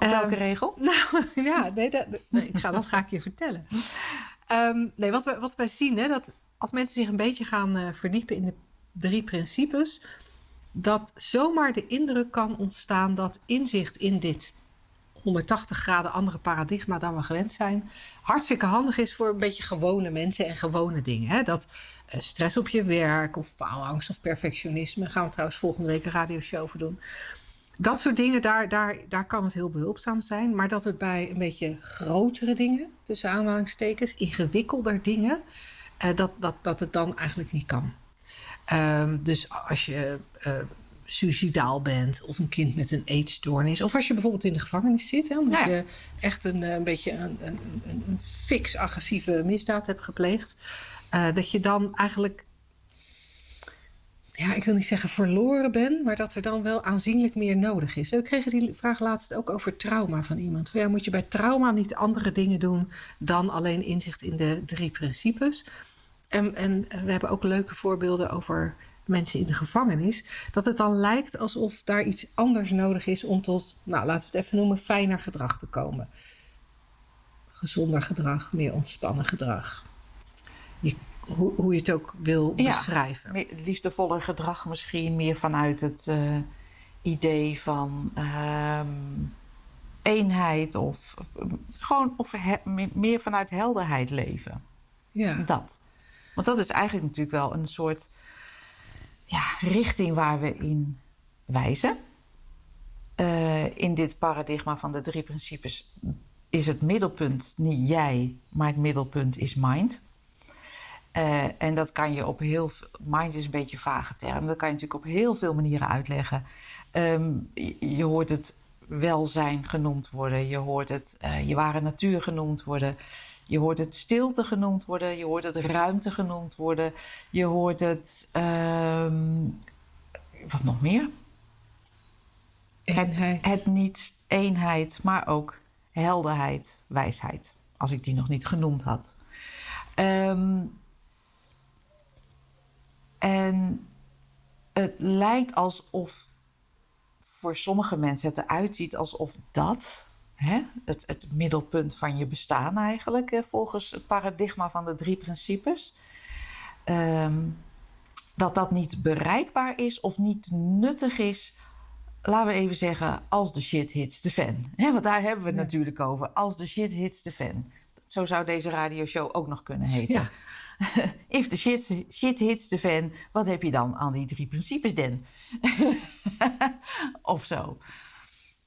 op welke Ehm, regel? Nou ja, nee, dat, nee, ik ga, dat ga ik je vertellen. Ehm, nee, wat, we, wat wij zien, hè, dat als mensen zich een beetje gaan eh, verdiepen in de drie principes, dat zomaar de indruk kan ontstaan dat inzicht in dit 180 graden andere paradigma dan we gewend zijn, hartstikke handig is voor een beetje gewone mensen en gewone dingen. Hè? Dat eh, stress op je werk of faalangst of perfectionisme, gaan we trouwens volgende week een radioshow over doen. Dat soort dingen, daar, daar, daar kan het heel behulpzaam zijn. Maar dat het bij een beetje grotere dingen, tussen aanhalingstekens, ingewikkelder dingen, eh, dat, dat, dat het dan eigenlijk niet kan. Ehm, dus als je eh suicidaal bent, of een kind met een eetstoornis, of als je bijvoorbeeld in de gevangenis zit, hè, omdat Ja. je echt een, eh, een beetje een, een, een, fix agressieve misdaad hebt gepleegd, dat je dan eigenlijk ja, ik wil niet zeggen verloren ben, maar dat er dan wel aanzienlijk meer nodig is. We kregen die vraag laatst ook over trauma van iemand. Ja, moet je bij trauma niet andere dingen doen dan alleen inzicht in de drie principes? En, en we hebben ook leuke voorbeelden over mensen in de gevangenis. Dat het dan lijkt alsof daar iets anders nodig is om tot, nou laten we het even noemen, fijner gedrag te komen. Gezonder gedrag, meer ontspannen gedrag. Hoe, hoe je het ook wil Ja. beschrijven. Meer liefdevoller gedrag misschien, meer vanuit het eh, idee van ehm, eenheid of gewoon of he- meer- meer vanuit helderheid leven. Ja. Dat. Want dat is eigenlijk natuurlijk wel een soort ja, richting waar we in wijzen. Eh, in dit paradigma van de drie principes is het middelpunt niet jij, maar het middelpunt is mind. Eh, en dat kan je op heel veel. Mind is een beetje een vage term. Dat kan je natuurlijk op heel veel manieren uitleggen. Ehm, je, je hoort het welzijn genoemd worden. Je hoort het eh, je ware natuur genoemd worden. Je hoort het stilte genoemd worden. Je hoort het ruimte genoemd worden. Je hoort het. ehm, wat nog meer? Eenheid. Het, het niet eenheid, maar ook helderheid, wijsheid. Als ik die nog niet genoemd had. Ehm, en het lijkt alsof voor sommige mensen het eruit ziet alsof dat hè, het, het middelpunt van je bestaan eigenlijk, hè, volgens het paradigma van de drie principes, ehm, dat dat niet bereikbaar is of niet nuttig is laten we even zeggen, als de shit hits de fan. Hè, want daar hebben we het Ja. natuurlijk over. Als de shit hits de fan. Zo zou deze radioshow ook nog kunnen heten. Ja. If the shit, shit hits the fan, wat heb je dan aan die drie principes, Den? of zo.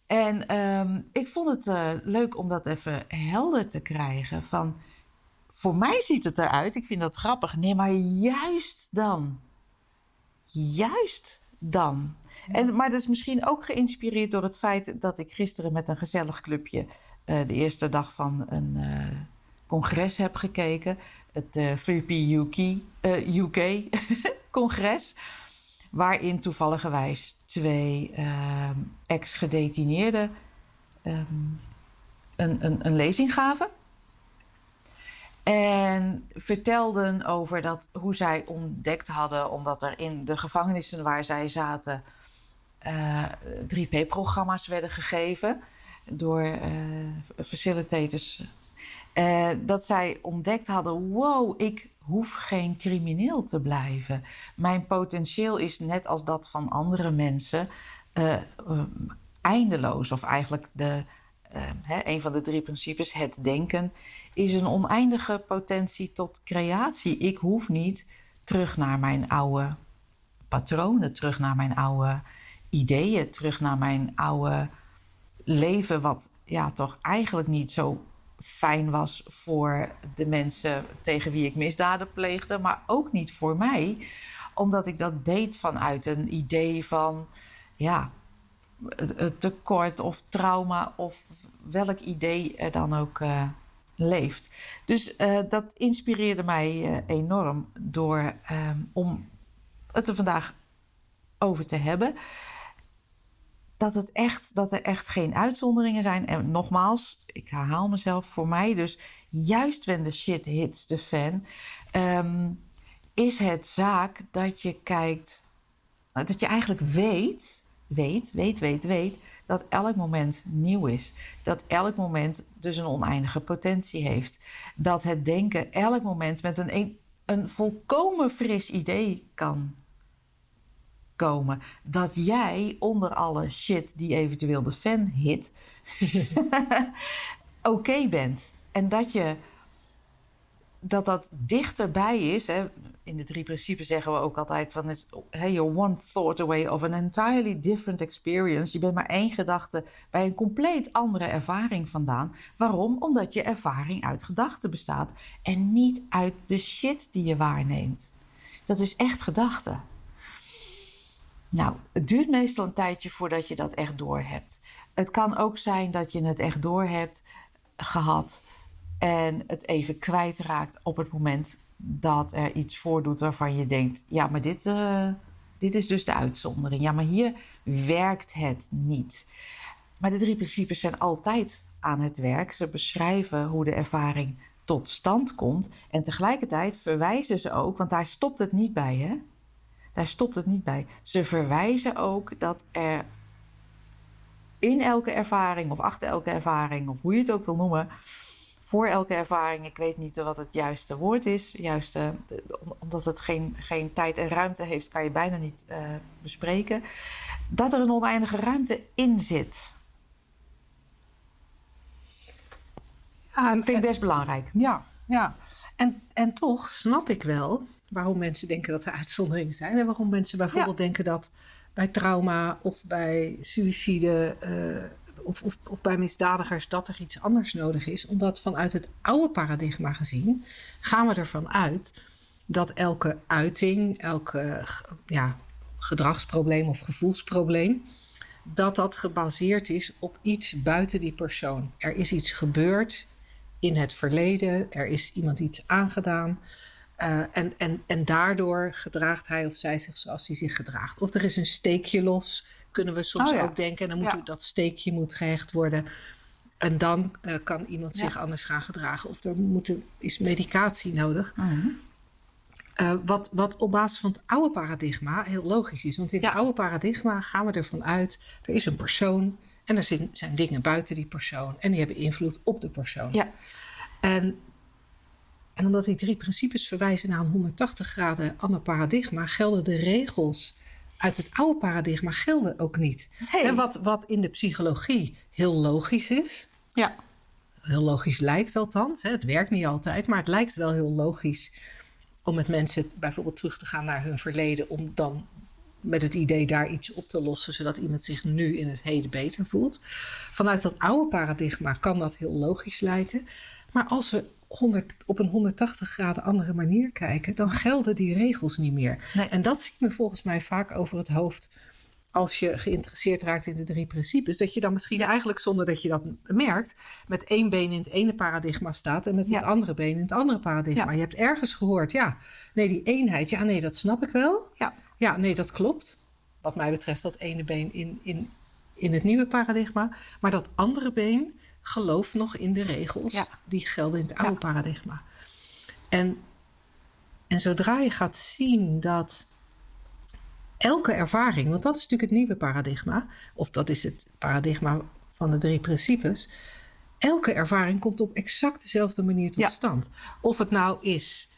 En ehm, ik vond het eh, leuk om dat even helder te krijgen. Van, voor mij ziet het eruit, ik vind dat grappig. Nee, maar juist dan. Juist dan. En, maar dat is misschien ook geïnspireerd door het feit dat ik gisteren met een gezellig clubje eh, de eerste dag van een eh, congres heb gekeken. Het eh 3P UK, eh, UK congres. Waarin toevalligerwijs twee ehm, ex-gedetineerden ehm, een, een, een lezing gaven. En vertelden over dat, hoe zij ontdekt hadden, omdat er in de gevangenissen waar zij zaten eh 3P-programma's werden gegeven door eh, facilitators. Eh, dat zij ontdekt hadden: wow, ik hoef geen crimineel te blijven. Mijn potentieel is net als dat van andere mensen eh, eh, eindeloos. Of eigenlijk de, hè, een van de drie principes, het denken, is een oneindige potentie tot creatie. Ik hoef niet terug naar mijn oude patronen, terug naar mijn oude ideeën, terug naar mijn oude leven, wat ja, toch eigenlijk niet zo fijn was voor de mensen tegen wie ik misdaden pleegde, maar ook niet voor mij, omdat ik dat deed vanuit een idee van, ja, tekort of trauma of welk idee er dan ook uh, leeft. Dus uh, dat inspireerde mij uh, enorm door um, om het er vandaag over te hebben. Dat, het echt, dat er echt geen uitzonderingen zijn. En nogmaals, ik herhaal mezelf voor mij. Dus juist when the shit hits the fan, um, is het zaak dat je kijkt, dat je eigenlijk weet, weet, weet, weet, weet, dat elk moment nieuw is. Dat elk moment dus een oneindige potentie heeft. Dat het denken elk moment met een, een, een volkomen fris idee kan komen. Dat jij onder alle shit die eventueel de fan hit, oké bent. En dat je dat dat dichterbij is. Hè. In de drie principes zeggen we ook altijd van... It's, hey, one thought away of an entirely different experience. Je bent maar één gedachte bij een compleet andere ervaring vandaan. Waarom? Omdat je ervaring uit gedachten bestaat. En niet uit de shit die je waarneemt. Dat is echt gedachte. Nou, het duurt meestal een tijdje voordat je dat echt doorhebt. Het kan ook zijn dat je het echt doorhebt gehad en het even kwijtraakt op het moment dat er iets voordoet waarvan je denkt: ja, maar dit, uh, dit is dus de uitzondering. Ja, maar hier werkt het niet. Maar de drie principes zijn altijd aan het werk. Ze beschrijven hoe de ervaring tot stand komt. En tegelijkertijd verwijzen ze ook, want daar stopt het niet bij, hè? Daar stopt het niet bij. Ze verwijzen ook dat er in elke ervaring, of achter elke ervaring, of hoe je het ook wil noemen, voor elke ervaring, ik weet niet wat het juiste woord is, juiste, omdat het geen, geen tijd en ruimte heeft, kan je bijna niet uh, bespreken, dat er een oneindige ruimte in zit. Ja, dat vind ik best belangrijk. Ja, ja. En, en toch snap ik wel waarom mensen denken dat er uitzonderingen zijn. En waarom mensen bijvoorbeeld denken dat bij trauma of bij suïcide uh, of, of, of, bij misdadigers dat er iets anders nodig is. Omdat vanuit het oude paradigma gezien gaan we ervan uit dat elke uiting, elke ja, gedragsprobleem of gevoelsprobleem, dat dat gebaseerd is op iets buiten die persoon. Er is iets gebeurd in het verleden, er is iemand iets aangedaan. Uh, en, en, en daardoor gedraagt hij of zij zich zoals hij zich gedraagt. Of er is een steekje los kunnen we soms oh ook denken. En dan moet dat steekje moet gehecht worden. En dan uh, kan iemand zich anders gaan gedragen. Of er moet, is medicatie nodig. Mm uh, wat, wat op basis van het oude paradigma heel logisch is. Want in het oude paradigma gaan we ervan uit... er is een persoon en er zijn, zijn dingen buiten die persoon. En die hebben invloed op de persoon. Ja. En en omdat die drie principes verwijzen naar een 180 graden ander paradigma, gelden de regels uit het oude paradigma gelden ook niet. En wat, wat in de psychologie heel logisch is. Ja. Heel logisch lijkt althans. Hè. Het werkt niet altijd, maar het lijkt wel heel logisch om met mensen bijvoorbeeld terug te gaan naar hun verleden. Om dan met het idee daar iets op te lossen, zodat iemand zich nu in het heden beter voelt. Vanuit dat oude paradigma kan dat heel logisch lijken. Maar als we 100, op een 180 graden andere manier kijken, dan gelden die regels niet meer. En dat zien we volgens mij vaak over het hoofd als je geïnteresseerd raakt in de drie principes. Dat je dan misschien eigenlijk zonder dat je dat merkt, met één been in het ene paradigma staat en met het andere been in het andere paradigma. Je hebt ergens gehoord, ja, nee, die eenheid, ja, nee, dat snap ik wel. Ja, ja nee, dat klopt. Wat mij betreft dat ene been in, in, in het nieuwe paradigma. Maar dat andere been geloof nog in de regels die gelden in het oude paradigma. En, en zodra je gaat zien dat elke ervaring, want dat is natuurlijk het nieuwe paradigma, of dat is het paradigma van de drie principes, elke ervaring komt op exact dezelfde manier tot stand. Of het nou is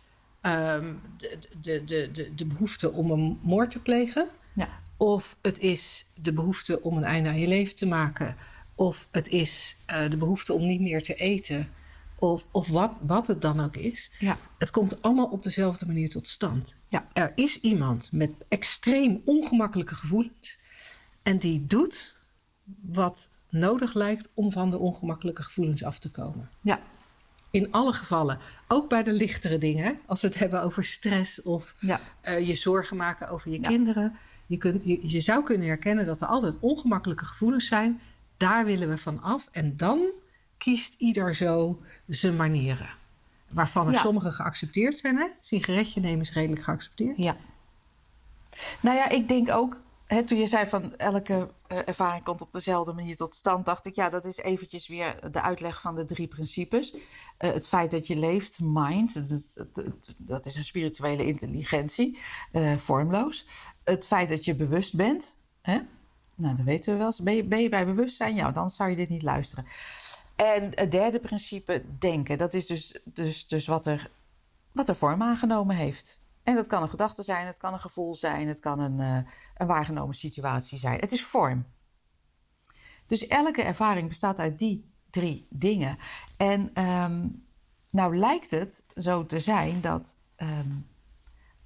um, de, de, de, de, de behoefte om een moord te plegen, ja. of het is de behoefte om een einde aan je leven te maken of het is uh, de behoefte om niet meer te eten. Of, of wat, wat het dan ook is. Ja. Het komt allemaal op dezelfde manier tot stand. Ja. Er is iemand met extreem ongemakkelijke gevoelens. En die doet wat nodig lijkt om van de ongemakkelijke gevoelens af te komen. Ja. In alle gevallen. Ook bij de lichtere dingen. Als we het hebben over stress of Ja. eh, je zorgen maken over je Ja. kinderen. Je, kunt, je, je zou kunnen herkennen dat er altijd ongemakkelijke gevoelens zijn. Daar willen we van af. En dan kiest ieder zo zijn manieren. Waarvan er Ja. sommige geaccepteerd zijn. Hè? Sigaretje nemen is redelijk geaccepteerd. Ja. Nou ja, ik denk ook, hè, toen je zei van elke eh, ervaring komt op dezelfde manier tot stand, dacht ik, ja, dat is eventjes weer de uitleg van de drie principes. Eh, het feit dat je leeft, mind, dat is, dat- dat is een spirituele intelligentie, eh, vormloos. Het feit dat je bewust bent, hè? Nou, dat weten we wel. Ben je, ben je bij bewustzijn? Ja, dan zou je dit niet luisteren. En het derde principe, denken. Dat is dus, dus, dus wat, er, wat er vorm aangenomen heeft. En dat kan een gedachte zijn, het kan een gevoel zijn, het kan een, eh, een waargenomen situatie zijn. Het is vorm. Dus elke ervaring bestaat uit die drie dingen. En ehm, nou lijkt het zo te zijn dat ehm,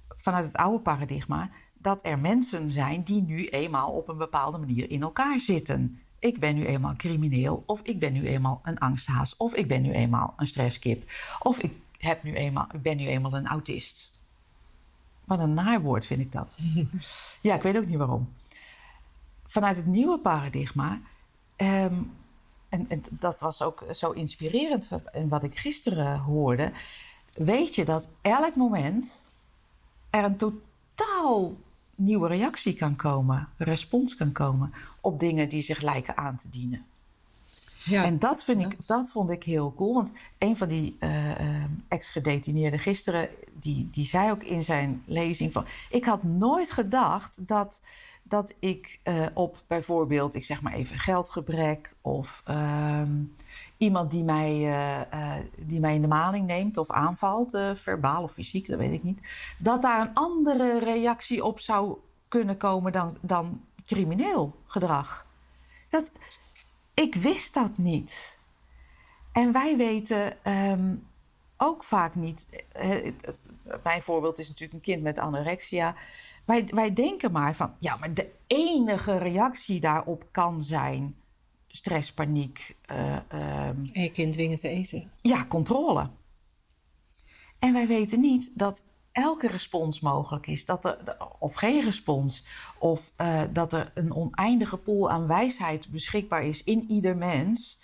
vanuit het oude paradigma dat er mensen zijn die nu eenmaal op een bepaalde manier in elkaar zitten. Ik ben nu eenmaal crimineel, of ik ben nu eenmaal een angsthaas, of ik ben nu eenmaal een stresskip, of ik, heb nu eenmaal, ik ben nu eenmaal een autist. Wat een naar woord vind ik dat. ja, ik weet ook niet waarom. Vanuit het nieuwe paradigma, ehm, en, en dat was ook zo inspirerend in wat ik gisteren hoorde, weet je dat elk moment er een totaal nieuwe reactie kan komen, respons kan komen op dingen die zich lijken aan te dienen. Ja. En dat, vind ik, dat- vond ik heel cool. Want een van die eh, eh, ex-gedetineerden gisteren, die, die zei ook in zijn lezing van... Ik had nooit gedacht dat, dat ik eh, op bijvoorbeeld, ik zeg maar even, geldgebrek... of ehm, iemand die mij, eh, eh, die mij in de maling neemt of aanvalt, eh, verbaal of fysiek, dat weet ik niet... dat daar een andere reactie op zou kunnen komen dan, dan crimineel gedrag. Dat, ik wist dat niet. En wij weten ehm, ook vaak niet. mijn voorbeeld is natuurlijk een kind met anorexia. Wij, wij denken maar van, ja, maar de enige reactie daarop kan zijn stress, paniek, eh, ehm, En je kind dwingen te eten. ja, controle. En wij weten niet dat elke respons mogelijk is, dat er, of geen respons, of eh, dat er een oneindige pool aan wijsheid beschikbaar is in ieder mens,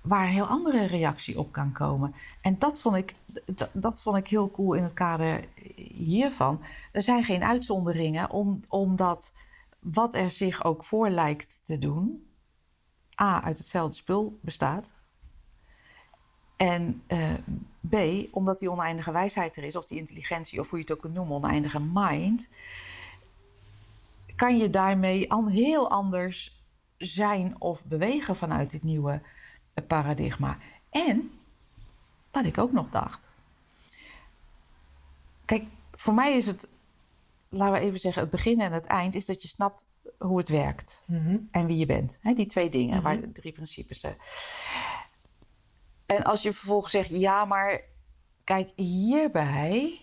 waar een heel andere reactie op kan komen. En dat vond ik, dat, dat vond ik heel cool in het kader hiervan. Er zijn geen uitzonderingen, om, omdat wat er zich ook voor lijkt te doen, A, uit hetzelfde spul bestaat. En eh, B, omdat die oneindige wijsheid er is, of die intelligentie, of hoe je het ook kunt noemen, oneindige mind, kan je daarmee an- heel anders zijn of bewegen vanuit dit nieuwe eh, paradigma. En, wat ik ook nog dacht. Kijk, voor mij is het, laten we even zeggen, het begin en het eind, is dat je snapt hoe het werkt en wie je bent. Die twee dingen, waar de drie principes zijn. En als je vervolgens zegt, ja, maar kijk, hierbij,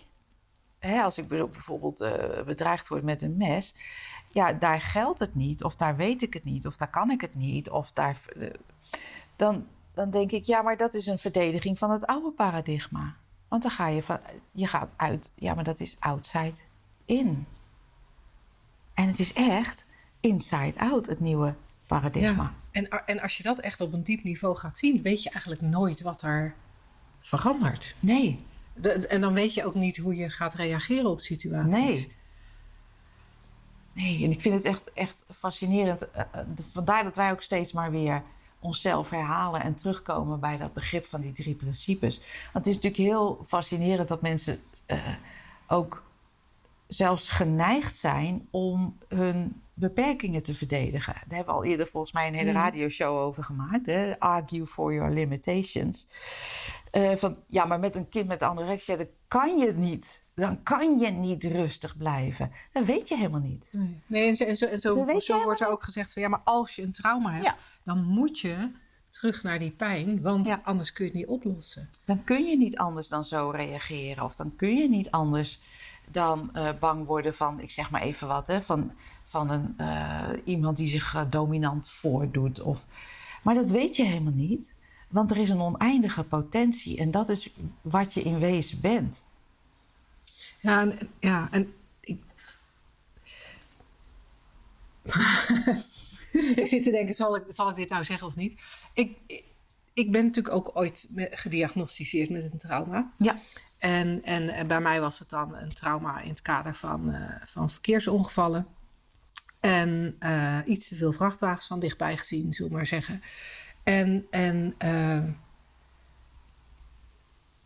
hè, als ik bijvoorbeeld eh, bedreigd word met een mes, ja, daar geldt het niet, of daar weet ik het niet, of daar kan ik het niet, of daar. dan, dan denk ik, ja, maar dat is een verdediging van het oude paradigma. Want dan ga je van, je gaat uit, ja, maar dat is outside in. En het is echt inside out, het nieuwe paradigma. Ja. En, en als je dat echt op een diep niveau gaat zien, weet je eigenlijk nooit wat er verandert. Nee, De- en dan weet je ook niet hoe je gaat reageren op situaties. Nee. Nee, en ik vind het echt, echt fascinerend. Eh, eh, Vandaar dat wij ook steeds maar weer onszelf herhalen en terugkomen bij dat begrip van die drie principes. Want het is natuurlijk heel fascinerend dat mensen eh, ook zelfs geneigd zijn om hun beperkingen te verdedigen. Daar hebben we al eerder volgens mij een hele radioshow over gemaakt. Hè? Argue for your limitations. Eh, van ja, maar met een kind met anorexia, dan kan je niet. Dan kan je niet rustig blijven. Dat weet je helemaal niet. Nee, nee en zo, en zo, en wordt er ook gezegd van ja, maar als je een trauma hebt, Ja. dan moet je terug naar die pijn, want Ja. anders kun je het niet oplossen. Dan kun je niet anders dan zo reageren. Of dan kun je niet anders dan eh, bang worden van, ik zeg maar even wat, hè, van, van een, eh, iemand die zich eh, dominant voordoet. Of, maar dat weet je helemaal niet. Want er is een oneindige potentie en dat is wat je in wezen bent. Ja, en, ja, en ik... ik zit te denken, zal ik, zal ik dit nou zeggen of niet? Ik, ik ben natuurlijk ook ooit gediagnosticeerd met een trauma. Ja. En, en, bij mij was het dan een trauma in het kader van, uh, van verkeersongevallen. En uh, iets te veel vrachtwagens van dichtbij gezien, zullen we maar zeggen. En, en uh,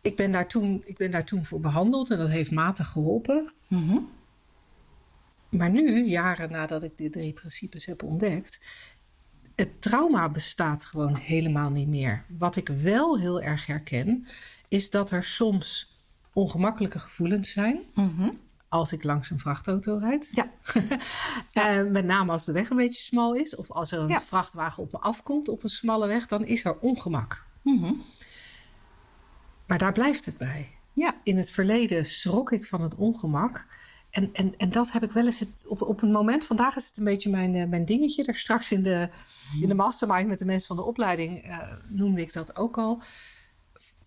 ik, ben daar toen, ik ben daar toen voor behandeld en dat heeft matig geholpen. Mm -hmm. Maar nu, jaren nadat ik de drie principes heb ontdekt, het trauma bestaat gewoon helemaal niet meer. Wat ik wel heel erg herken, is dat er soms ongemakkelijke gevoelens zijn. Mm -hmm. Als ik langs een vrachtauto rijd. Ja. uh, met name als de weg een beetje smal is. Of als er een Ja. vrachtwagen op me afkomt op een smalle weg. Dan is er ongemak. Mhm. Maar daar blijft het bij. Ja. In het verleden schrok ik van het ongemak. En, en, en dat heb ik wel eens het, op, op een moment. Vandaag is het een beetje mijn, eh, mijn dingetje. Daar straks in de, in de mastermind met de mensen van de opleiding eh, noemde ik dat ook al.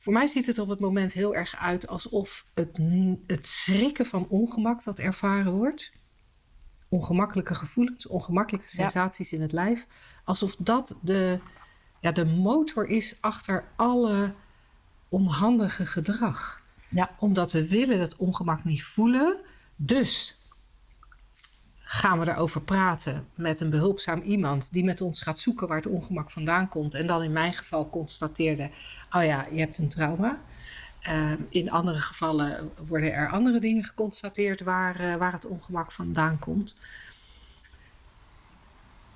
Voor mij ziet het op het moment heel erg uit alsof het, het schrikken van ongemak dat ervaren wordt. Ongemakkelijke gevoelens, ongemakkelijke Ja. sensaties in het lijf. Alsof dat de, ja, de motor is achter alle onhandige gedrag. Ja. Omdat we willen dat ongemak niet voelen. Dus gaan we daarover praten met een behulpzaam iemand die met ons gaat zoeken waar het ongemak vandaan komt. En dan in mijn geval constateerde: oh ja, je hebt een trauma. Uh, in andere gevallen worden er andere dingen geconstateerd waar, uh, waar het ongemak vandaan komt.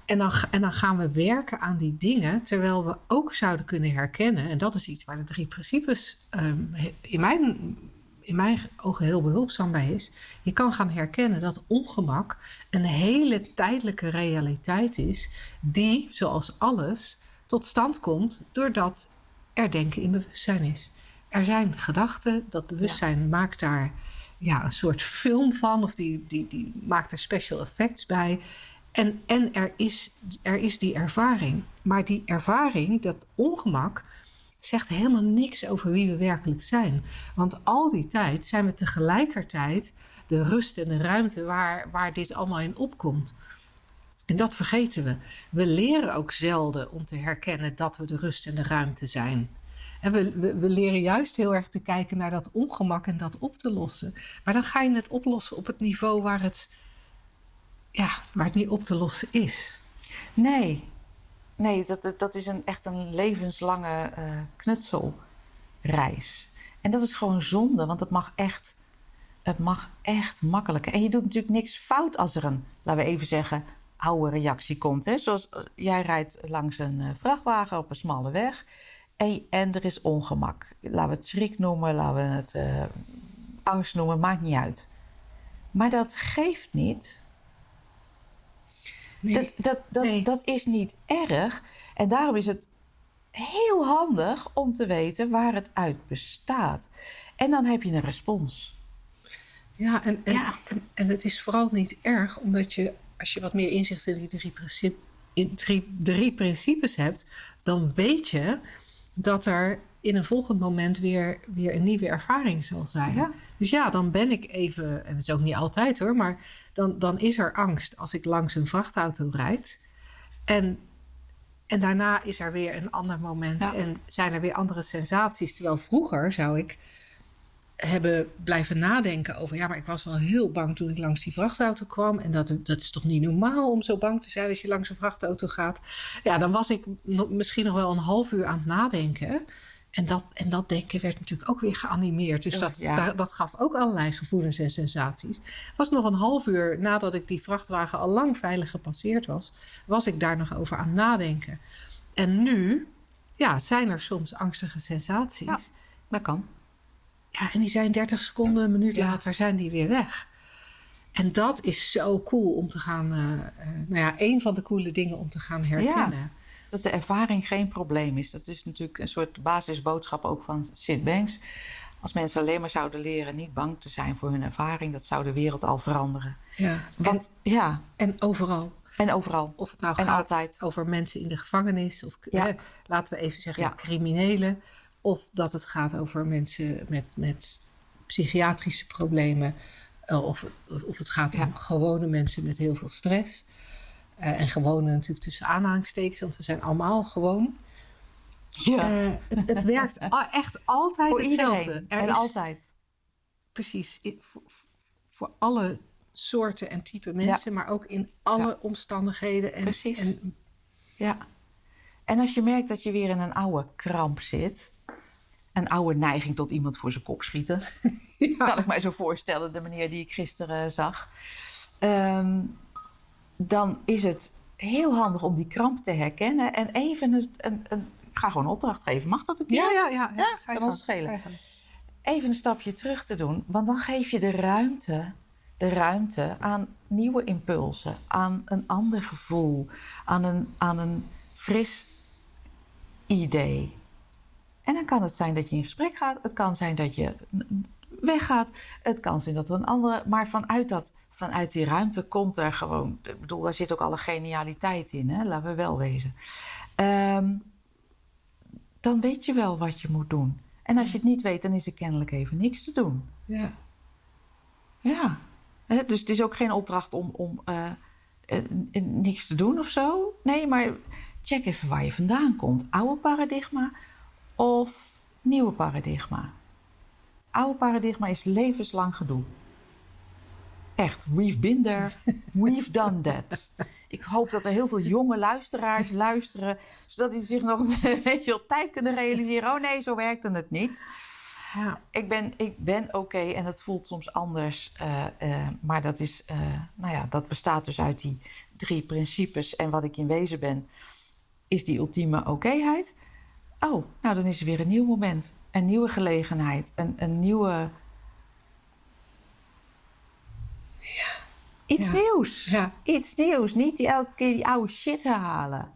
En dan, en dan gaan we werken aan die dingen, terwijl we ook zouden kunnen herkennen, en dat is iets waar de drie principes um, in, mijn, in mijn ogen heel behulpzaam bij is. Je kan gaan herkennen dat ongemak een hele tijdelijke realiteit is, die, zoals alles, tot stand komt doordat er denken in bewustzijn is. Er zijn gedachten, dat bewustzijn ja. maakt daar ja, een soort film van, of die, die, die maakt er special effects bij. En, en er, is, er is die ervaring. Maar die ervaring, dat ongemak, zegt helemaal niks over wie we werkelijk zijn. Want al die tijd zijn we tegelijkertijd de rust en de ruimte waar, waar dit allemaal in opkomt. En dat vergeten we. We leren ook zelden om te herkennen dat we de rust en de ruimte zijn. En we, we, leren juist heel erg te kijken naar dat ongemak en dat op te lossen. Maar dan ga je het oplossen op het niveau waar het, ja, waar het niet op te lossen is. Nee, nee dat, dat is een, echt een levenslange uh, knutselreis. En dat is gewoon zonde, want het mag echt, het mag echt makkelijker. En je doet natuurlijk niks fout als er een, laten we even zeggen, oude reactie komt. Hè? Zoals jij rijdt langs een uh, vrachtwagen op een smalle weg. En, er is ongemak. Laten we het schrik noemen, laten we het angst noemen, maakt niet uit. Maar dat geeft niet. Nee, dat, dat, dat, nee. dat is niet erg. En daarom is het heel handig om te weten waar het uit bestaat. En dan heb je een respons. Ja, en, en, ja. en, en het is vooral niet erg, omdat je, als je wat meer inzicht in die drie, principe, in drie, drie principes hebt, dan weet je dat er in een volgend moment weer, weer een nieuwe ervaring zal zijn. Ja. Dus ja, dan ben ik even, en dat is ook niet altijd hoor, maar dan, dan is er angst als ik langs een vrachtauto rijd. En, en daarna is er weer een ander moment ja. en zijn er weer andere sensaties. Terwijl vroeger zou ik hebben blijven nadenken over... ja, maar ik was wel heel bang toen ik langs die vrachtauto kwam... en dat, dat is toch niet normaal om zo bang te zijn als je langs een vrachtauto gaat. Ja, dan was ik nog, misschien nog wel een half uur aan het nadenken... En dat, en dat denken werd natuurlijk ook weer geanimeerd. Dus dat, ja. dat, dat, gaf ook allerlei gevoelens en sensaties. Was nog een half uur nadat ik die vrachtwagen al lang veilig gepasseerd was, was ik daar nog over aan nadenken. En nu, ja, zijn er soms angstige sensaties. Ja, dat kan. Ja, en die zijn 30 seconden, een minuut ja. later zijn die weer weg. En dat is zo cool om te gaan, uh, uh, nou ja, een van de coole dingen om te gaan herkennen. Ja dat de ervaring geen probleem is. Dat is natuurlijk een soort basisboodschap ook van Sid Banks. Als mensen alleen maar zouden leren niet bang te zijn voor hun ervaring, dat zou de wereld al veranderen. Ja, Want, en, ja. en overal. En overal. Of het nou En gaat altijd. over mensen in de gevangenis, of Ja. hè, laten we even zeggen Ja. criminelen. Of dat het gaat over mensen met, met psychiatrische problemen. eh, Of, of het gaat om gewone mensen met heel veel stress. Eh, en gewone natuurlijk tussen aanhalingstekens, want ze zijn allemaal gewoon. Ja. Eh, het, het werkt echt altijd voor hetzelfde. iedereen. Er En is- altijd. Precies. Voor, voor alle soorten en type mensen, maar ook in alle Ja. omstandigheden. En, Precies. En, Ja. En als je merkt dat je weer in een oude kramp zit. Een oude neiging tot iemand voor zijn kop schieten. Kan ik mij zo voorstellen, de manier die ik gisteren zag. Ehm, dan is het heel handig om die kramp te herkennen. En even een, een, een- ik ga gewoon een opdracht geven. Mag dat een keer? ja, ja, ja. Kan ons schelen. even een stapje terug te doen. Want dan geef je de ruimte, de ruimte aan nieuwe impulsen, aan een ander gevoel, aan een, aan een fris idee. En dan kan het zijn dat je in gesprek gaat, het kan zijn dat je weggaat, het kan zijn dat er een andere. Maar vanuit, dat, vanuit die ruimte komt er gewoon. Ik bedoel, daar zit ook alle genialiteit in, hè? laten we wel wezen. Ehm, dan weet je wel wat je moet doen. En als je het niet weet, dan is er kennelijk even niks te doen. Ja. Ja. Dus het is ook geen opdracht om, om eh, eh, niks te doen of zo. Nee, maar check even waar je vandaan komt. Oude paradigma of nieuwe paradigma. Oude paradigma is levenslang gedoe. Echt, we've been there, we've done that. Ik hoop dat er heel veel jonge luisteraars luisteren, zodat die zich nog een beetje op tijd kunnen realiseren. Oh nee, zo werkte het niet. Ja. Ik ben, ik ben oké en het voelt soms anders. eh, eh, maar dat, is, eh, nou ja, dat bestaat dus uit die drie principes. En wat ik in wezen ben, is die ultieme okéheid. Oh, nou dan is er weer een nieuw moment. Een nieuwe gelegenheid. Een, een nieuwe... Iets Ja. nieuws. Ja. Iets nieuws. Niet die elke keer die oude shit herhalen.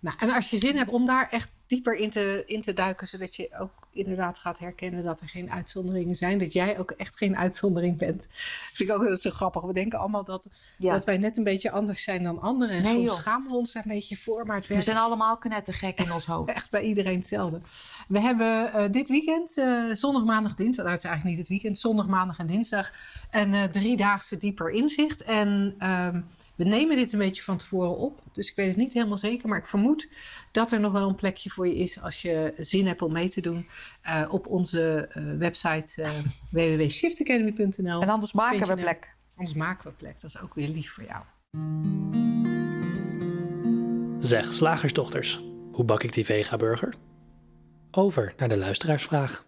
Nou, en als je zin hebt om daar echt dieper in te, in te duiken, zodat je ook inderdaad gaat herkennen dat er geen uitzonderingen zijn, dat jij ook echt geen uitzondering bent. Vind ik ook dat zo grappig. We denken allemaal dat, Ja. dat wij net een beetje anders zijn dan anderen. En Nee, soms joh. schamen we ons daar een beetje voor, maar het We werkt zijn allemaal knettergek in ons hoofd. echt bij iedereen hetzelfde. We hebben eh, dit weekend, eh, zondag, maandag, dinsdag, nou het is eigenlijk niet het weekend, zondag, maandag en dinsdag, een eh, driedaagse dieper inzicht. En ehm, we nemen dit een beetje van tevoren op, dus ik weet het niet helemaal zeker, maar ik vermoed dat er nog wel een plekje voor je is als je zin hebt om mee te doen eh, op onze eh, website eh www.shiftacademy.nl. En anders maken we plek. Anders maken we plek, dat is ook weer lief voor jou. Zeg, slagersdochters, hoe bak ik die vega-burger? Over naar de luisteraarsvraag.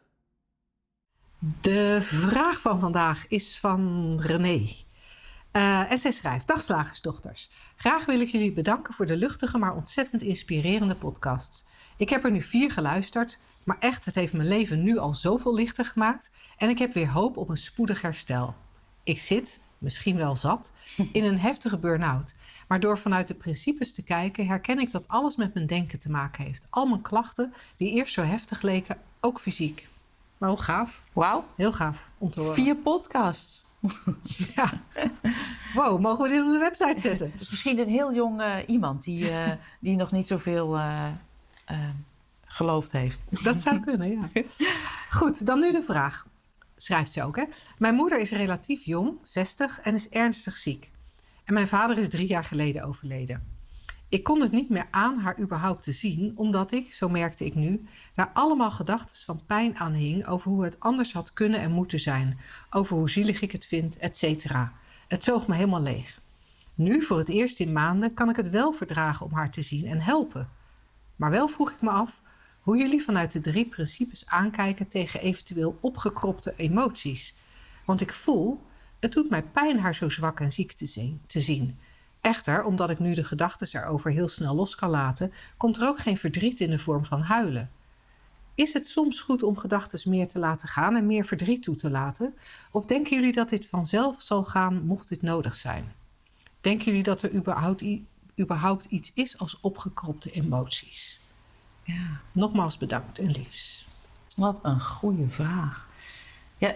De vraag van vandaag is van René. Eh, en zij schrijft: Dag slagersdochters. Graag wil ik jullie bedanken voor de luchtige, maar ontzettend inspirerende podcasts. Ik heb er nu vier geluisterd, maar echt, het heeft mijn leven nu al zoveel lichter gemaakt. En ik heb weer hoop op een spoedig herstel. Ik zit, misschien wel zat, in een heftige burn-out. Maar door vanuit de principes te kijken, herken ik dat alles met mijn denken te maken heeft. Al mijn klachten, die eerst zo heftig leken, ook fysiek. Maar hoe gaaf. Wauw, Heel gaaf om te horen. vier podcasts. Ja. Wow, mogen we dit op de website zetten? Dus misschien een heel jong eh, iemand die, eh, die nog niet zoveel eh, geloofd heeft. Dat zou kunnen, ja. Goed, dan nu de vraag. Schrijft ze ook, hè? Mijn moeder is relatief jong, 60, en is ernstig ziek. En mijn vader is drie jaar geleden overleden. Ik kon het niet meer aan haar überhaupt te zien, omdat ik, zo merkte ik nu, daar allemaal gedachten van pijn aan hing over hoe het anders had kunnen en moeten zijn, over hoe zielig ik het vind, et cetera. Het zoog me helemaal leeg. Nu, voor het eerst in maanden, kan ik het wel verdragen om haar te zien en helpen. Maar wel vroeg ik me af hoe jullie vanuit de drie principes aankijken tegen eventueel opgekropte emoties. Want ik voel, het doet mij pijn haar zo zwak en ziek te zien. Echter, omdat ik nu de gedachten erover heel snel los kan laten, komt er ook geen verdriet in de vorm van huilen. Is het soms goed om gedachten meer te laten gaan en meer verdriet toe te laten? Of denken jullie dat dit vanzelf zal gaan mocht dit nodig zijn? Denken jullie dat er überhaupt, überhaupt iets is als opgekropte emoties? Ja, nogmaals bedankt en liefs. Wat een goede vraag. Ja,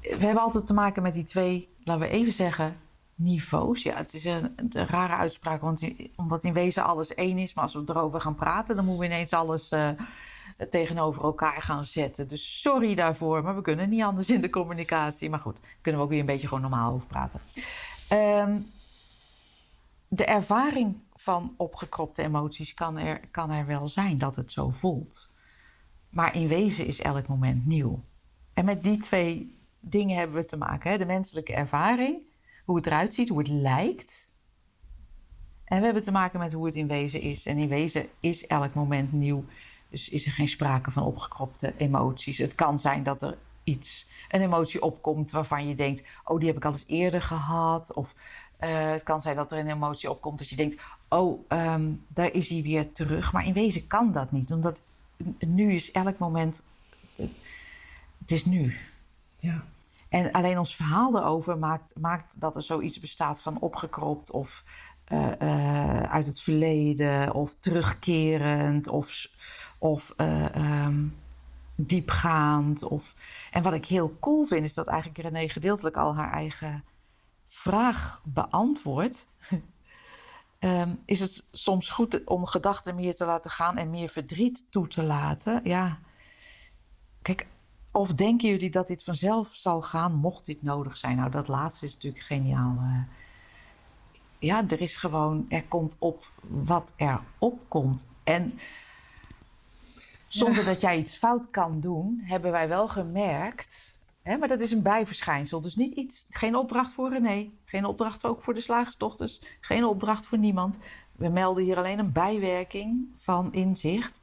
we hebben altijd te maken met die twee, laten we even zeggen, niveaus. Ja, het is een, een rare uitspraak, want omdat in wezen alles één is. Maar als we erover gaan praten, dan moeten we ineens alles uh, tegenover elkaar gaan zetten. Dus sorry daarvoor, maar we kunnen niet anders in de communicatie. Maar goed, kunnen we ook weer een beetje gewoon normaal over praten. Um, de ervaring van opgekropte emoties kan er, kan er wel zijn dat het zo voelt. Maar in wezen is elk moment nieuw. En met die twee dingen hebben we te maken. Hè? De menselijke ervaring, hoe het eruit ziet, hoe het lijkt. En we hebben te maken met hoe het in wezen is. En in wezen is elk moment nieuw. Dus is er geen sprake van opgekropte emoties. Het kan zijn dat er iets, een emotie opkomt waarvan je denkt: oh, die heb ik al eens eerder gehad. Of uh, het kan zijn dat er een emotie opkomt dat je denkt: oh, um, daar is hij weer terug. Maar in wezen kan dat niet, omdat nu is elk moment. Het is nu. Ja. En alleen ons verhaal erover maakt, maakt dat er zoiets bestaat van opgekropt of uh, uh, uit het verleden of terugkerend of, of um, diepgaand. Of... En wat ik heel cool vind, is dat eigenlijk René gedeeltelijk al haar eigen vraag beantwoordt, um, is het soms goed om gedachten meer te laten gaan en meer verdriet toe te laten. Ja, kijk, of denken jullie dat dit vanzelf zal gaan, mocht dit nodig zijn? Nou, dat laatste is natuurlijk geniaal. Uh, ja, er is gewoon, er komt op wat er opkomt. En zonder dat jij iets fout kan doen, hebben wij wel gemerkt maar dat is een bijverschijnsel. Dus niet iets, geen opdracht voor René. Geen opdracht ook voor de slagersdochters. Geen opdracht voor niemand. We melden hier alleen een bijwerking van inzicht.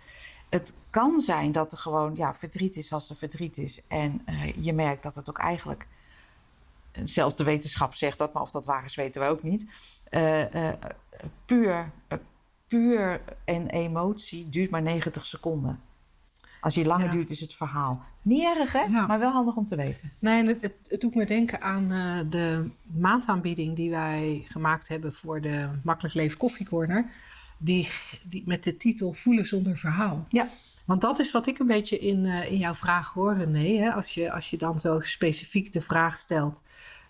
Het kan zijn dat er gewoon ja, verdriet is als er verdriet is. En uh, je merkt dat het ook eigenlijk. Zelfs de wetenschap zegt dat, maar of dat waar is, weten we ook niet. Uh, uh, puur, puur en emotie duurt maar 90 seconden. Als je langer duurt, is het verhaal. Niet erg, hè? Maar wel handig om te weten. Nee, het, het, het doet me denken aan uh, de maandaanbieding die wij gemaakt hebben voor de Makkelijk Leven Koffiecorner. Die, die met de titel Voelen zonder verhaal. Ja. Want dat is wat ik een beetje in, uh, in jouw vraag hoor, René. Hè? Als, je, als je dan zo specifiek de vraag stelt: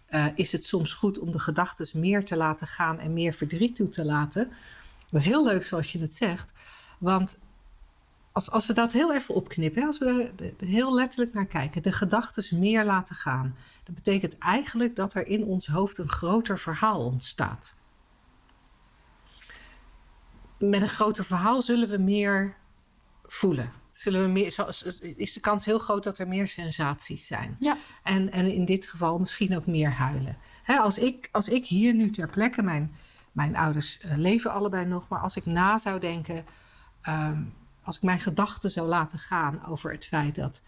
uh, is het soms goed om de gedachten meer te laten gaan en meer verdriet toe te laten? Dat is heel leuk zoals je dat zegt. Want als, als we dat heel even opknippen, als we er heel letterlijk naar kijken, de gedachten meer laten gaan, dat betekent eigenlijk dat er in ons hoofd een groter verhaal ontstaat. Met een groter verhaal zullen we meer voelen. Zullen we meer, is de kans heel groot dat er meer sensaties zijn. Ja. En, en in dit geval misschien ook meer huilen. als, ik, als ik hier nu ter plekke, mijn, mijn ouders uh, leven allebei nog, maar als ik na zou denken. Um, als ik mijn gedachten zou laten gaan over het feit dat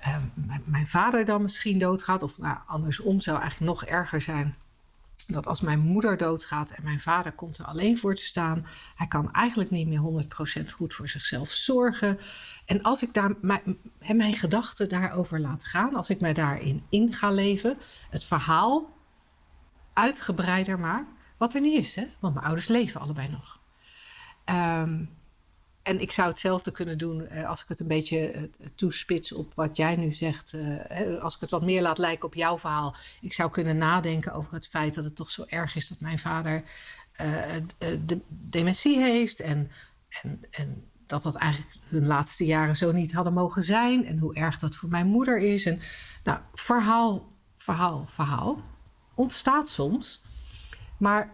uh, mijn, mijn, vader dan misschien doodgaat, of nou, andersom zou eigenlijk nog erger zijn. Dat als mijn moeder doodgaat en mijn vader komt er alleen voor te staan, hij kan eigenlijk niet meer 100% goed voor zichzelf zorgen. En als ik daar mijn, mijn gedachten daarover laat gaan, als ik mij daarin in ga leven, het verhaal uitgebreider maak, wat er niet is, hè? want mijn ouders leven allebei nog. Um, en ik zou hetzelfde kunnen doen uh, als ik het een beetje uh, toespits op wat jij nu zegt. Uh, als ik het wat meer laat lijken op jouw verhaal. Ik zou kunnen nadenken over het feit dat het toch zo erg is dat mijn vader de dementie heeft. En, en, en dat dat eigenlijk hun laatste jaren zo niet hadden mogen zijn. En hoe erg dat voor mijn moeder is. En nou, verhaal, verhaal, verhaal. Ontstaat soms. Maar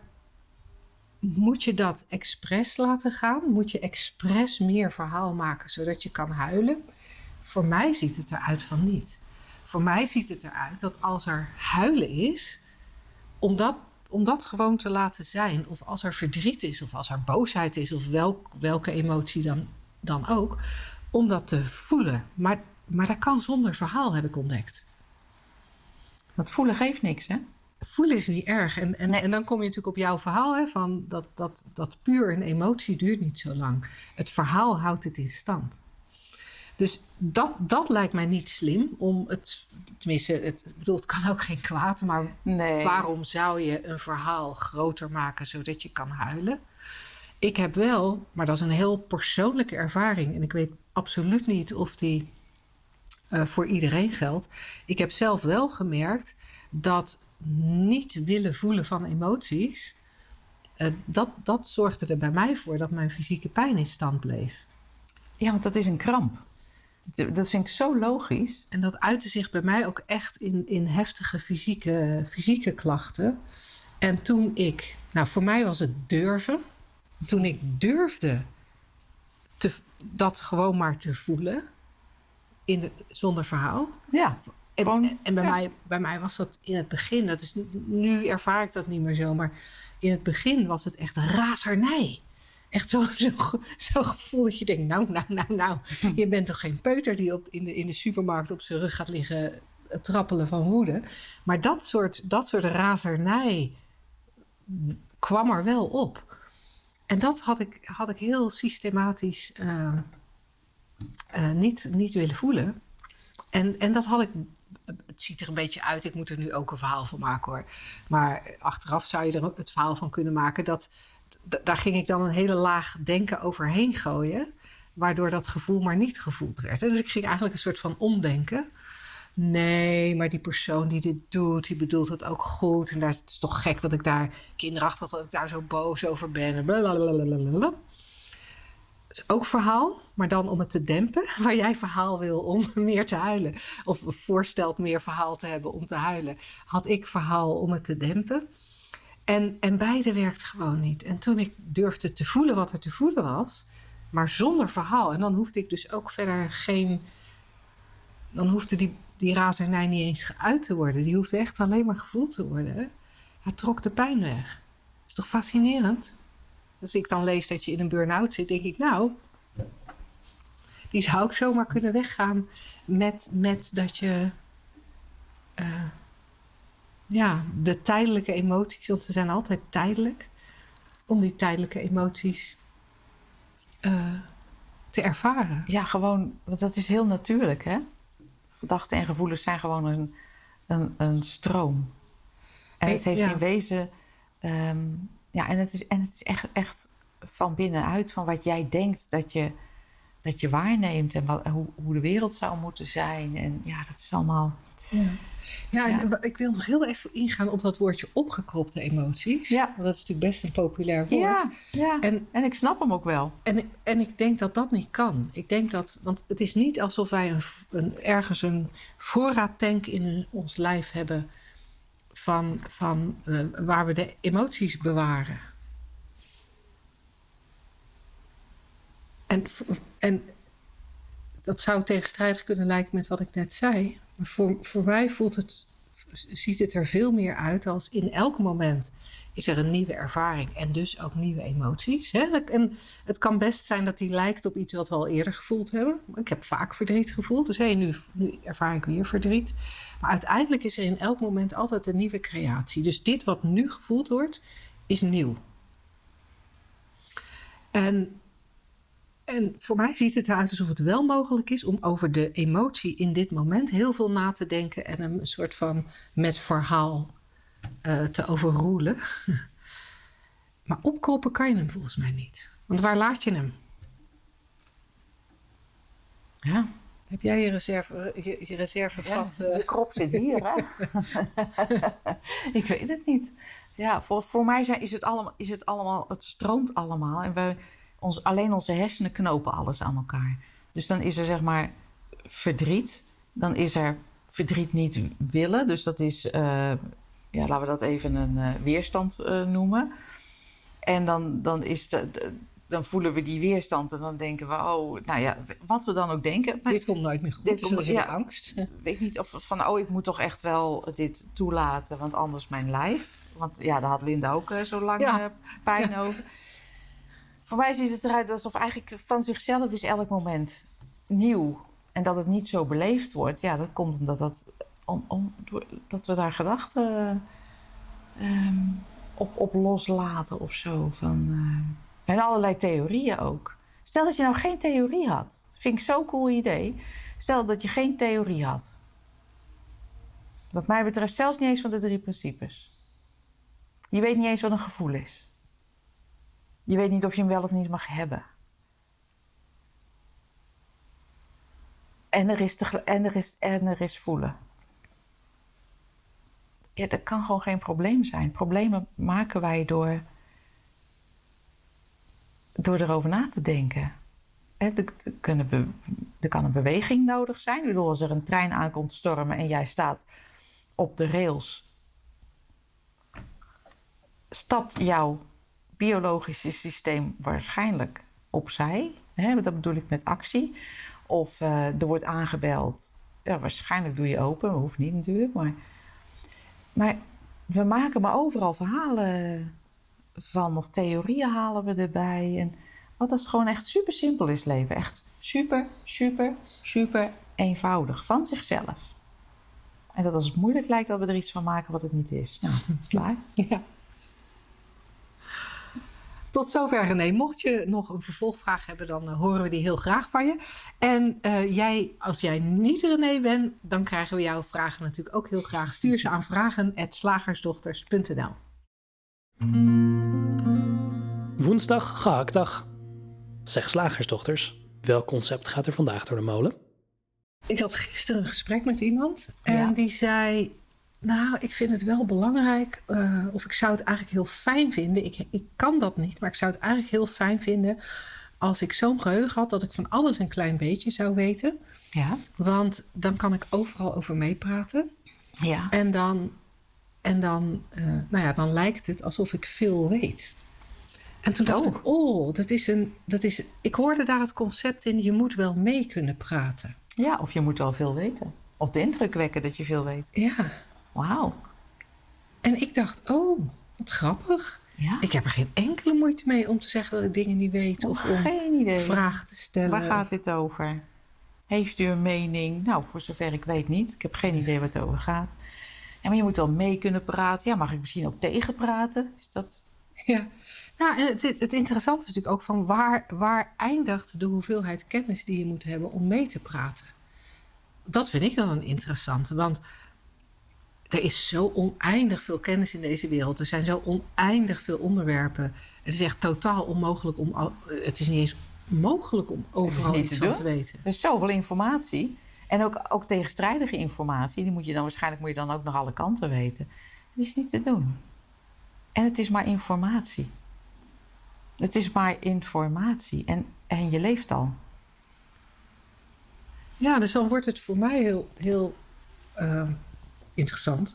moet je dat expres laten gaan? Moet je expres meer verhaal maken zodat je kan huilen? Voor mij ziet het eruit van niet. Voor mij ziet het eruit dat als er huilen is, om dat, om dat gewoon te laten zijn, of als er verdriet is, of als er boosheid is, of welk, welke emotie dan, dan ook, om dat te voelen. Maar, maar dat kan zonder verhaal, heb ik ontdekt. Dat voelen geeft niks, hè? Voelen is niet erg. En, en, en dan kom je natuurlijk op jouw verhaal, hè, van dat, dat, dat puur een emotie duurt niet zo lang. Het verhaal houdt het in stand. Dus dat, dat lijkt mij niet slim om het. Tenminste, het, bedoel, het kan ook geen kwaad, maar nee. waarom zou je een verhaal groter maken zodat je kan huilen? Ik heb wel, maar dat is een heel persoonlijke ervaring en ik weet absoluut niet of die uh, voor iedereen geldt. Ik heb zelf wel gemerkt dat niet willen voelen van emoties, uh, dat, dat zorgde er bij mij voor dat mijn fysieke pijn in stand bleef. Ja, want dat is een kramp. Dat vind ik zo logisch. En dat uitte zich bij mij ook echt in, in heftige fysieke, fysieke klachten. En toen ik, nou voor mij was het durven. Toen ik durfde te, dat gewoon maar te voelen, in de, zonder verhaal. Ja. En, en bij, mij, bij mij was dat in het begin, dat is, nu ervaar ik dat niet meer zo, maar in het begin was het echt razernij. Echt zo'n zo, zo gevoel dat je denkt, nou, nou, nou, nou, je bent toch geen peuter die op, in, de, in de supermarkt op zijn rug gaat liggen eh, trappelen van woede. Maar dat soort, dat soort razernij kwam er wel op. En dat had ik, had ik heel systematisch uh, uh, niet, niet willen voelen. En, en dat had ik het ziet er een beetje uit. Ik moet er nu ook een verhaal van maken hoor. Maar achteraf zou je er het verhaal van kunnen maken dat. Daar ging ik dan een hele laag denken overheen gooien. Waardoor dat gevoel maar niet gevoeld werd. Dus ik ging eigenlijk een soort van omdenken. Nee, maar die persoon die dit doet, die bedoelt het ook goed. En daar, het is toch gek dat ik daar kinderachtig dat ik daar zo boos over ben. Blablabla is ook verhaal, maar dan om het te dempen. Waar jij verhaal wil om meer te huilen. Of voorstelt meer verhaal te hebben om te huilen. Had ik verhaal om het te dempen. En, en beide werkt gewoon niet. En toen ik durfde te voelen wat er te voelen was, maar zonder verhaal. En dan hoefde ik dus ook verder geen. Dan hoefde die, die razernij niet eens geuit te worden. Die hoefde echt alleen maar gevoeld te worden. Hij trok de pijn weg. Is toch fascinerend? Als ik dan lees dat je in een burn-out zit, denk ik, nou, die zou ik zomaar kunnen weggaan met, met dat je uh, ja, de tijdelijke emoties, want ze zijn altijd tijdelijk, om die tijdelijke emoties uh, te ervaren. Ja, gewoon, want dat is heel natuurlijk, hè? Gedachten en gevoelens zijn gewoon een, een, een stroom. En het heeft ja. in wezen um, ja, en het is, en het is echt, echt van binnenuit, van wat jij denkt dat je, dat je waarneemt en wat, hoe, hoe de wereld zou moeten zijn. En ja, dat is allemaal. Ja. Ja, en ik wil nog heel even ingaan op dat woordje opgekropte emoties. Ja. Want dat is natuurlijk best een populair woord. Ja, ja. En, en ik snap hem ook wel. En, en ik denk dat dat niet kan. Ik denk dat, want het is niet alsof wij een, een, ergens een voorraadtank in ons lijf hebben van, van uh, waar we de emoties bewaren. En, en dat zou tegenstrijdig kunnen lijken met wat ik net zei. Maar voor, voor mij voelt het, ziet het er veel meer uit als in elk moment is er een nieuwe ervaring en dus ook nieuwe emoties. Hè? En het kan best zijn dat die lijkt op iets wat we al eerder gevoeld hebben. Ik heb vaak verdriet gevoeld, dus hey, nu, nu ervaar ik weer verdriet. Maar uiteindelijk is er in elk moment altijd een nieuwe creatie. Dus dit wat nu gevoeld wordt, is nieuw. En, en voor mij ziet het eruit alsof het wel mogelijk is om over de emotie in dit moment heel veel na te denken en een soort van met verhaal uh, te overroelen. maar opkroppen kan je hem volgens mij niet. Want waar laat je hem? Ja. Heb jij je reserve, je, je reservevat? Ja, de krop zit hier, hè? ik weet het niet. Ja, voor, voor mij zijn, is, het allemaal, is het allemaal, het stroomt allemaal. En wij, ons, alleen onze hersenen knopen alles aan elkaar. Dus dan is er zeg maar verdriet. Dan is er verdriet niet willen. Dus dat is uh, ja, laten we dat even een uh, weerstand uh, noemen. En dan, dan, is de, dan voelen we die weerstand en dan denken we, oh, nou ja, wat we dan ook denken. Maar dit komt nooit meer goed, dit komt, ja, angst. Weet niet of van, oh, ik moet toch echt wel dit toelaten, want anders mijn lijf. Want ja, daar had Linda ook zo lang ja. pijn over. Voor mij ziet het eruit alsof eigenlijk van zichzelf is elk moment nieuw. En dat het niet zo beleefd wordt, ja, dat komt omdat dat om, om, dat we daar gedachten um, op, op loslaten of zo. Van, uh, en allerlei theorieën ook. Stel dat je nou geen theorie had. Vind ik zo'n cool idee. Stel dat je geen theorie had. Wat mij betreft zelfs niet eens van de drie principes. Je weet niet eens wat een gevoel is. Je weet niet of je hem wel of niet mag hebben. En er is, te, en er is, en er is voelen. ja, dat kan gewoon geen probleem zijn. Problemen maken wij door, door erover na te denken. Er, kunnen er kan een beweging nodig zijn. Ik bedoel, als er een trein aankomt stormen en jij staat op de rails, stapt jouw biologische systeem waarschijnlijk opzij. Hè? Dat bedoel ik met actie. Of uh, er wordt aangebeld. Ja, waarschijnlijk doe je open, hoeft niet natuurlijk. Maar, maar we maken maar overal verhalen van, of theorieën halen we erbij. En wat als het gewoon echt super simpel is leven. Echt super, super, super eenvoudig. Van zichzelf. En dat als het moeilijk lijkt dat we er iets van maken wat het niet is. Nou, klaar. Ja. Tot zover René. Mocht je nog een vervolgvraag hebben, dan uh, horen we die heel graag van je. En uh, jij, als jij niet René bent, dan krijgen we jouw vragen natuurlijk ook heel graag. Stuur ze aan vragen.slagersdochters.nl Woensdag, gehaktdag. Zeg slagersdochters, welk concept gaat er vandaag door de molen? Ik had gisteren een gesprek met iemand en die zei: Nou, ik vind het wel belangrijk, uh, of ik zou het eigenlijk heel fijn vinden. Ik, ik kan dat niet, maar ik zou het eigenlijk heel fijn vinden als ik zo'n geheugen had dat ik van alles een klein beetje zou weten. Ja. Want dan kan ik overal over meepraten. Ja. En dan, en dan, uh, nou ja, dan lijkt het alsof ik veel weet. En toen dacht oh. ik, oh, dat is een. Dat is, ik hoorde daar het concept in, je moet wel mee kunnen praten. Ja, of je moet wel veel weten. Of de indruk wekken dat je veel weet. Ja. Wauw. En ik dacht, oh, wat grappig. Ja. Ik heb er geen enkele moeite mee om te zeggen dat ik dingen niet weet. of om geen idee. vragen te stellen. Waar gaat dit over? Heeft u een mening? Nou, voor zover ik weet niet. Ik heb geen idee wat het over gaat. Maar je moet wel mee kunnen praten. Ja, mag ik misschien ook tegenpraten? Is dat... Ja, nou, en het, het interessante is natuurlijk ook van waar, waar eindigt de hoeveelheid kennis die je moet hebben om mee te praten. Dat vind ik dan een interessante, want er is zo oneindig veel kennis in deze wereld. Er zijn zo oneindig veel onderwerpen. Het is echt totaal onmogelijk om. Het is niet eens mogelijk om overal iets van te weten. Er is zoveel informatie. En ook, ook tegenstrijdige informatie. Die moet je dan waarschijnlijk moet je dan ook nog alle kanten weten. Het is niet te doen. En het is maar informatie. Het is maar informatie en, en je leeft al. Ja, dus dan wordt het voor mij heel, heel uh, interessant.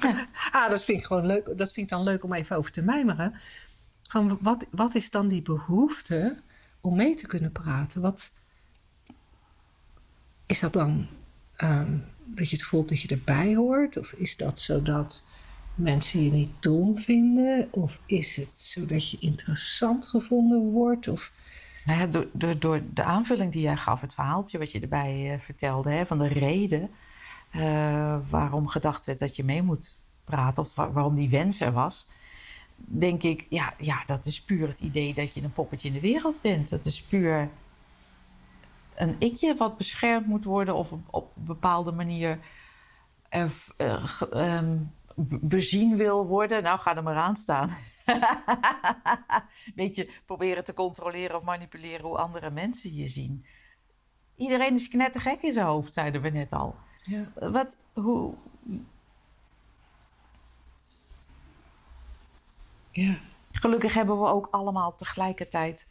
ah, dat vind ik gewoon leuk. Dat vind ik dan leuk om even over te mijmeren. Van wat, wat is dan die behoefte om mee te kunnen praten? Wat is dat dan um, dat je het voelt dat je erbij hoort? Of is dat zodat mensen je niet dom vinden? Of is het zodat je interessant gevonden wordt? Of... Nou ja, door, door, door de aanvulling die jij gaf, het verhaaltje wat je erbij uh, vertelde, hè, van de reden uh, waarom gedacht werd dat je mee moet praten, of waarom die wens er was, denk ik, ja, ja, dat is puur het idee dat je een poppetje in de wereld bent. Dat is puur een ikje wat beschermd moet worden of op, een bepaalde manier uh, um, bezien wil worden, nou ga er maar aan staan. Beetje proberen te controleren of manipuleren hoe andere mensen je zien. Iedereen is knettergek in zijn hoofd, zeiden we net al. Ja. Wat, hoe... Ja. Gelukkig hebben we ook allemaal tegelijkertijd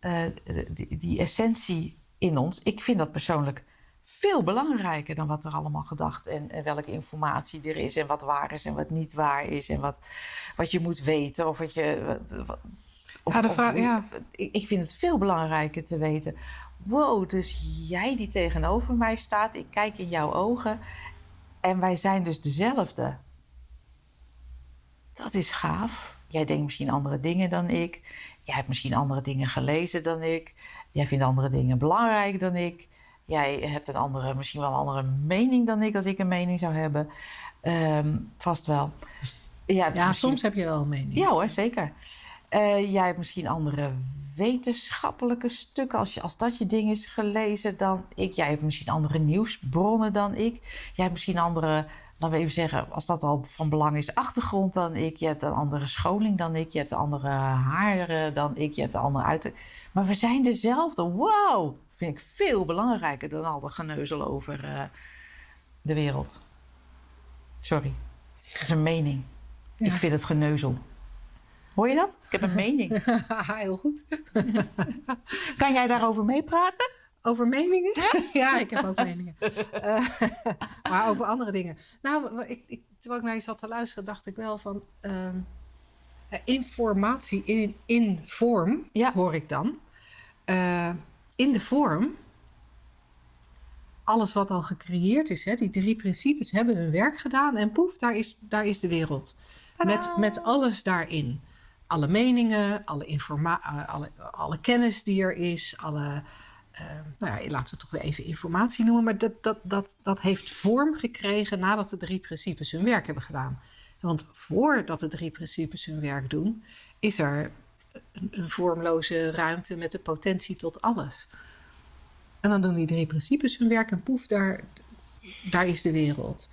uh, die, die essentie in ons. Ik vind dat persoonlijk veel belangrijker dan wat er allemaal gedacht en, en, welke informatie er is en wat waar is en wat niet waar is en wat, wat je moet weten of wat je. Wat, of, ja, de vraag, ja. Ik, ik vind het veel belangrijker te weten. Wow, dus jij die tegenover mij staat, ik kijk in jouw ogen en wij zijn dus dezelfde. Dat is gaaf. Jij denkt misschien andere dingen dan ik. Jij hebt misschien andere dingen gelezen dan ik. Jij vindt andere dingen belangrijk dan ik. Jij hebt een andere, misschien wel een andere mening dan ik als ik een mening zou hebben. Ehm, vast wel. ja, soms heb je wel een mening. Ja hoor, zeker. Uh, jij hebt misschien andere wetenschappelijke stukken. Als, je, als dat je ding is gelezen dan ik. Jij hebt misschien andere nieuwsbronnen dan ik. Jij hebt misschien andere, laten we even zeggen, als dat al van belang is, achtergrond dan ik. Je hebt een andere scholing dan ik. Je hebt een andere haren dan ik. Je hebt een andere uiterlijk. Maar we zijn dezelfde. Wow! vind ik veel belangrijker dan al dat geneuzel over uh, de wereld. Sorry. Dat is een mening. Ja. Ik vind het geneuzel. Hoor je dat? Ik heb een mening. Heel goed. Kan jij daarover meepraten? Over meningen? Ja, ik heb ook meningen. Eh, maar over andere dingen. Nou, ik, ik, terwijl ik naar je zat te luisteren, dacht ik wel van... ehm, eh, informatie in, in vorm, Ja. hoor ik dan. Eh, in de vorm, alles wat al gecreëerd is, hè, die drie principes hebben hun werk gedaan. En poef, daar is, daar is de wereld. Met, met alles daarin. Alle meningen, alle, informa eh, alle, alle kennis die er is, alle eh, nou ja, laten we het toch weer even informatie noemen, maar dat, dat, dat, dat heeft vorm gekregen nadat de drie principes hun werk hebben gedaan. Want voordat de drie principes hun werk doen, is er een, een vormloze ruimte met de potentie tot alles. En dan doen die drie principes hun werk en poef, daar, daar is de wereld.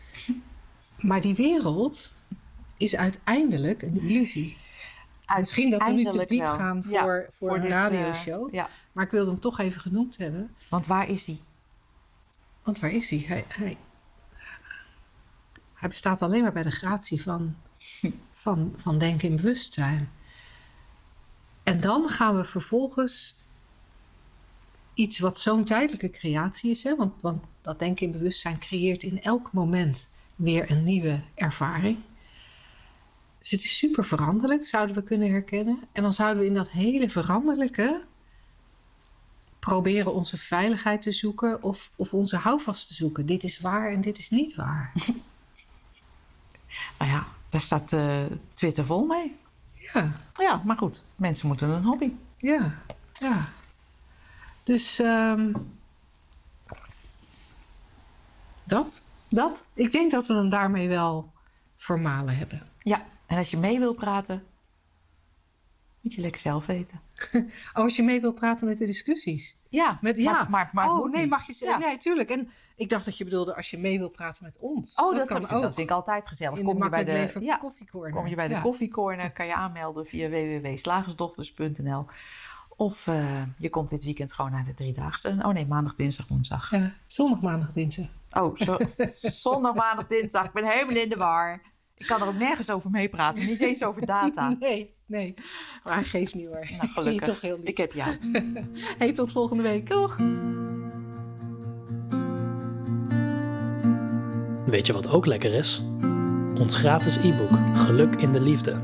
Maar die wereld is uiteindelijk een illusie. Misschien dat we nu te diep wel. gaan voor, Ja, voor, een dit, eh, radioshow. ja, Maar ik wilde hem toch even genoemd hebben. want waar is hij? Want waar is hij? Hij, hij, hij bestaat alleen maar bij de gratie van, van, van denken in bewustzijn. En dan gaan we vervolgens iets wat zo'n tijdelijke creatie is, hè, want, want dat denken in bewustzijn creëert in elk moment weer een nieuwe ervaring. Dus het is super veranderlijk, zouden we kunnen herkennen. En dan zouden we in dat hele veranderlijke proberen onze veiligheid te zoeken of, of onze houvast te zoeken. Dit is waar en dit is niet waar. Nou ja, daar staat eh, Twitter vol mee. Ja, Ja, maar goed, mensen moeten een hobby. ja, ja. Dus ehm, dat. Dat? Ik denk dat we hem daarmee wel vermalen hebben. Ja, en als je mee wil praten, moet je lekker zelf weten. Oh, als je mee wil praten met de discussies. Ja, Met, ja. maar, maar, maar oh, nee, niet. mag je zeggen? Ja. Nee, tuurlijk. En ik dacht dat je bedoelde als je mee wil praten met ons. Oh, dat, kan ook. dat vind ik altijd gezellig. De Kom je bij de, ja, kom je bij de Ja. koffiecorner, kan je aanmelden via www.slagersdochters.nl. Of eh, je komt dit weekend gewoon naar de driedaagse. Oh nee, maandag, dinsdag, woensdag. Zondag, maandag, dinsdag. Oh, zo, zondag, maandag, dinsdag. Ik ben helemaal in de war. Ik kan er ook nergens over meepraten. Niet eens over data. Nee, nee. Maar geeft niet hoor. Nou, Ik zie je gelukkig. toch heel lief. Ik heb jou. Hey, tot volgende week. Doeg! Weet je wat ook lekker is? Ons gratis e-book Geluk in de Liefde.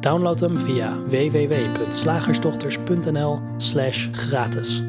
Download hem via www.slagersdochters.nl/gratis.